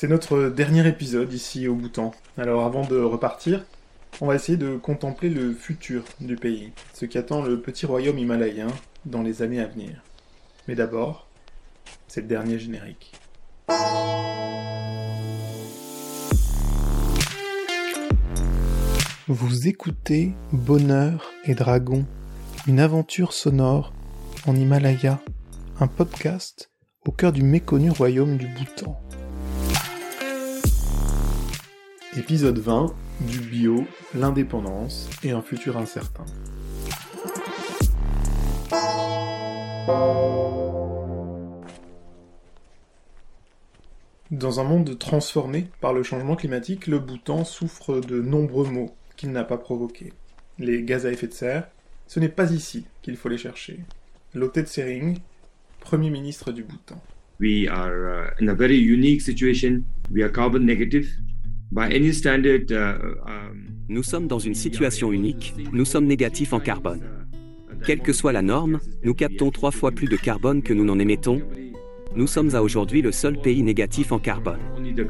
C'est notre dernier épisode ici au Bhoutan. Alors avant de repartir, on va essayer de contempler le futur du pays, ce qui attend le petit royaume himalayen dans les années à venir. Mais d'abord, c'est le dernier générique. Vous écoutez Bonheur et Dragon, une aventure sonore en Himalaya, un podcast au cœur du méconnu royaume du Bhoutan. Épisode 20 du bio, l'indépendance et un futur incertain. Dans un monde transformé par le changement climatique, le Bhoutan souffre de nombreux maux qu'il n'a pas provoqués. Les gaz à effet de serre, ce n'est pas ici qu'il faut les chercher. Lotte Tsering, Premier ministre du Bhoutan. We are uh, in a very unique situation. We are carbon negative. Uh, um, Nous sommes dans une situation unique, nous sommes négatifs en carbone. Quelle que soit la norme, nous captons trois fois plus de carbone que nous n'en émettons. Nous sommes à aujourd'hui le seul pays négatif en carbone. uh,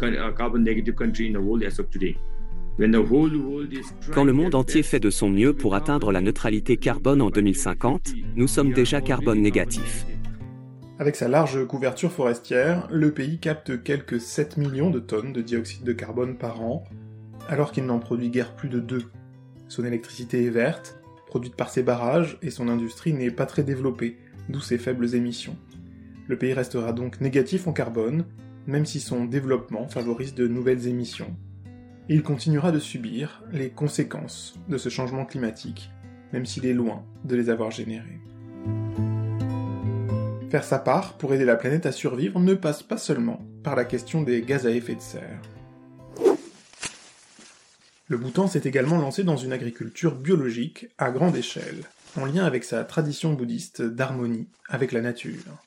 Quand le monde entier fait de son mieux pour atteindre la neutralité carbone en 2050, nous sommes déjà carbone négatifs. Avec sa large couverture forestière, le pays capte quelques 7 millions de tonnes de dioxyde de carbone par an, alors qu'il n'en produit guère plus de 2. Son électricité est verte, produite par ses barrages, et son industrie n'est pas très développée, d'où ses faibles émissions. Le pays restera donc négatif en carbone, même si son développement favorise de nouvelles émissions. Il continuera de subir les conséquences de ce changement climatique, même s'il est loin de les avoir générées. Faire sa part pour aider la planète à survivre ne passe pas seulement par la question des gaz à effet de serre. Le Bhoutan s'est également lancé dans une agriculture biologique à grande échelle, en lien avec sa tradition bouddhiste d'harmonie avec la nature.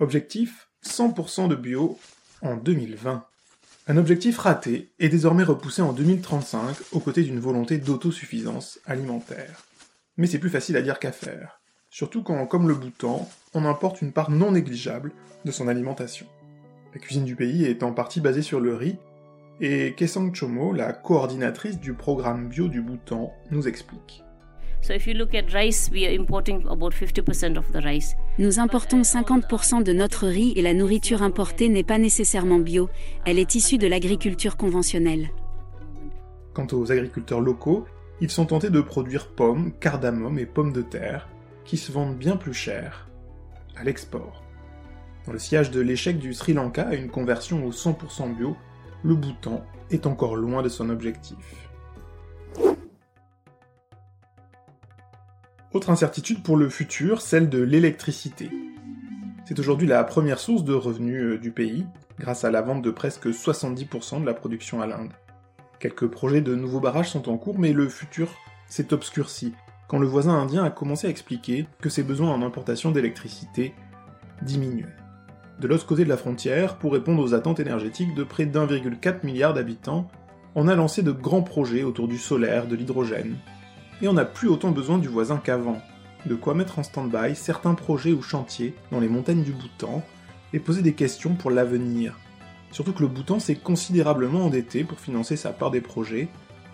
Objectif 100% de bio en 2020. Un objectif raté est désormais repoussé en 2035 aux côtés d'une volonté d'autosuffisance alimentaire. Mais c'est plus facile à dire qu'à faire surtout quand, comme le Bhoutan, on importe une part non négligeable de son alimentation. La cuisine du pays est en partie basée sur le riz, et Kesang Chomo, la coordinatrice du programme bio du Bhoutan, nous explique. So if you look at rice, we are importing about 50% of the rice. Nous importons 50% de notre riz et la nourriture importée n'est pas nécessairement bio, elle est issue de l'agriculture conventionnelle. Quant aux agriculteurs locaux, ils sont tentés de produire pommes, cardamome et pommes de terre, qui se vendent bien plus cher à l'export. Dans le sillage de l'échec du Sri Lanka à une conversion au 100% bio, le Bhoutan est encore loin de son objectif. Autre incertitude pour le futur, celle de l'électricité. C'est aujourd'hui la première source de revenus euh, du pays, grâce à la vente de presque 70% de la production à l'Inde. Quelques projets de nouveaux barrages sont en cours, mais le futur s'est obscurci le voisin indien a commencé à expliquer que ses besoins en importation d'électricité diminuaient. De l'autre côté de la frontière, pour répondre aux attentes énergétiques de près d'1,4 milliard d'habitants, on a lancé de grands projets autour du solaire, de l'hydrogène, et on n'a plus autant besoin du voisin qu'avant. De quoi mettre en stand-by certains projets ou chantiers dans les montagnes du Bhoutan et poser des questions pour l'avenir. Surtout que le Bhoutan s'est considérablement endetté pour financer sa part des projets,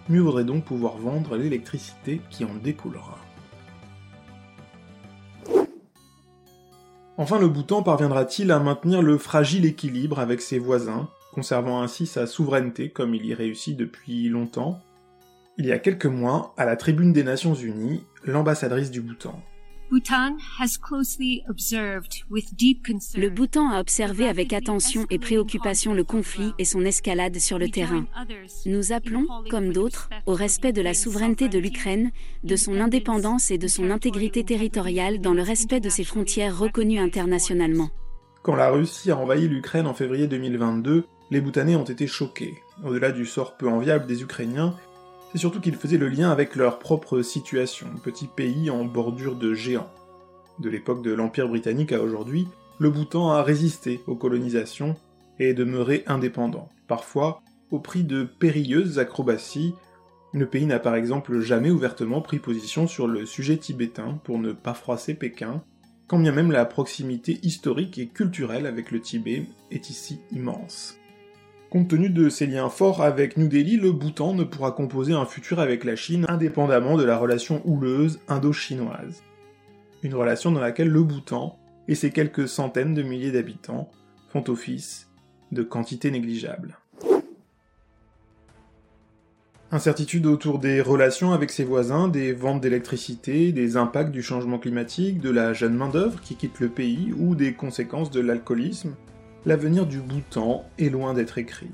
mieux vaudrait donc pouvoir vendre l'électricité qui en découlera. Enfin, le Bhoutan parviendra-t-il à maintenir le fragile équilibre avec ses voisins, conservant ainsi sa souveraineté comme il y réussit depuis longtemps? Il y a quelques mois, à la tribune des Nations Unies, l'ambassadrice du Bhoutan, Bhutan has closely observed with deep concern Le Bhoutan a observé avec attention et préoccupation le conflit et son escalade sur le terrain. Nous appelons, comme d'autres, au respect de la souveraineté de l'Ukraine, de son indépendance et de son intégrité territoriale dans le respect de ses frontières reconnues internationalement. Quand la Russie a envahi l'Ukraine en février 2022, les Bhoutanais ont été choqués. Au-delà du sort peu enviable des Ukrainiens, c'est surtout qu'ils faisaient le lien avec leur propre situation, petit pays en bordure de géants. De l'époque de l'Empire britannique à aujourd'hui, le Bhoutan a résisté aux colonisations et est demeuré indépendant, parfois au prix de périlleuses acrobaties. Le pays n'a par exemple jamais ouvertement pris position sur le sujet tibétain pour ne pas froisser Pékin, quand bien même la proximité historique et culturelle avec le Tibet est ici immense. Compte tenu de ses liens forts avec New Delhi, le Bhoutan ne pourra composer un futur avec la Chine indépendamment de la relation houleuse indo-chinoise. Une relation dans laquelle le Bhoutan et ses quelques centaines de milliers d'habitants font office de quantité négligeable. Incertitude autour des relations avec ses voisins, des ventes d'électricité, des impacts du changement climatique, de la jeune main-d'œuvre qui quitte le pays ou des conséquences de l'alcoolisme, l'avenir du Bhoutan est loin d'être écrit.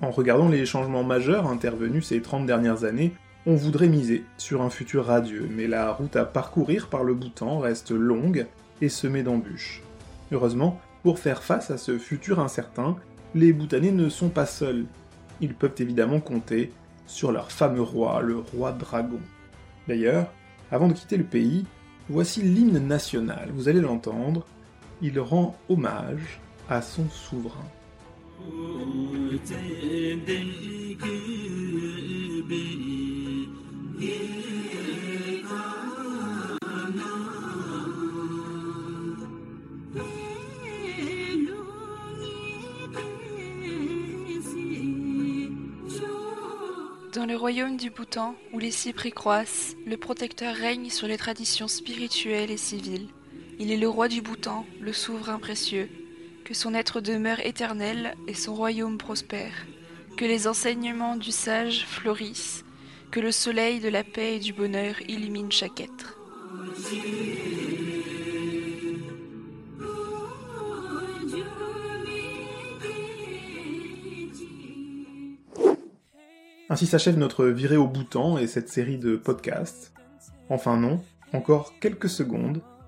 En regardant les changements majeurs intervenus ces 30 dernières années, on voudrait miser sur un futur radieux, mais la route à parcourir par le Bhoutan reste longue et semée d'embûches. Heureusement, pour faire face à ce futur incertain, les Bhoutanais ne sont pas seuls. Ils peuvent évidemment compter sur leur fameux roi, le roi dragon. D'ailleurs, avant de quitter le pays, voici l'hymne national, vous allez l'entendre, il rend hommage à son souverain. Dans le royaume du Bhoutan, où les cyprès croissent, le protecteur règne sur les traditions spirituelles et civiles. Il est le roi du Bhoutan, le souverain précieux. Que son être demeure éternel et son royaume prospère. Que les enseignements du sage fleurissent. Que le soleil de la paix et du bonheur illumine chaque être. Ainsi s'achève notre virée au Bhoutan et cette série de podcasts. Enfin non, encore quelques secondes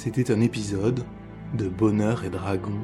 C'était un épisode de Bonheur et Dragon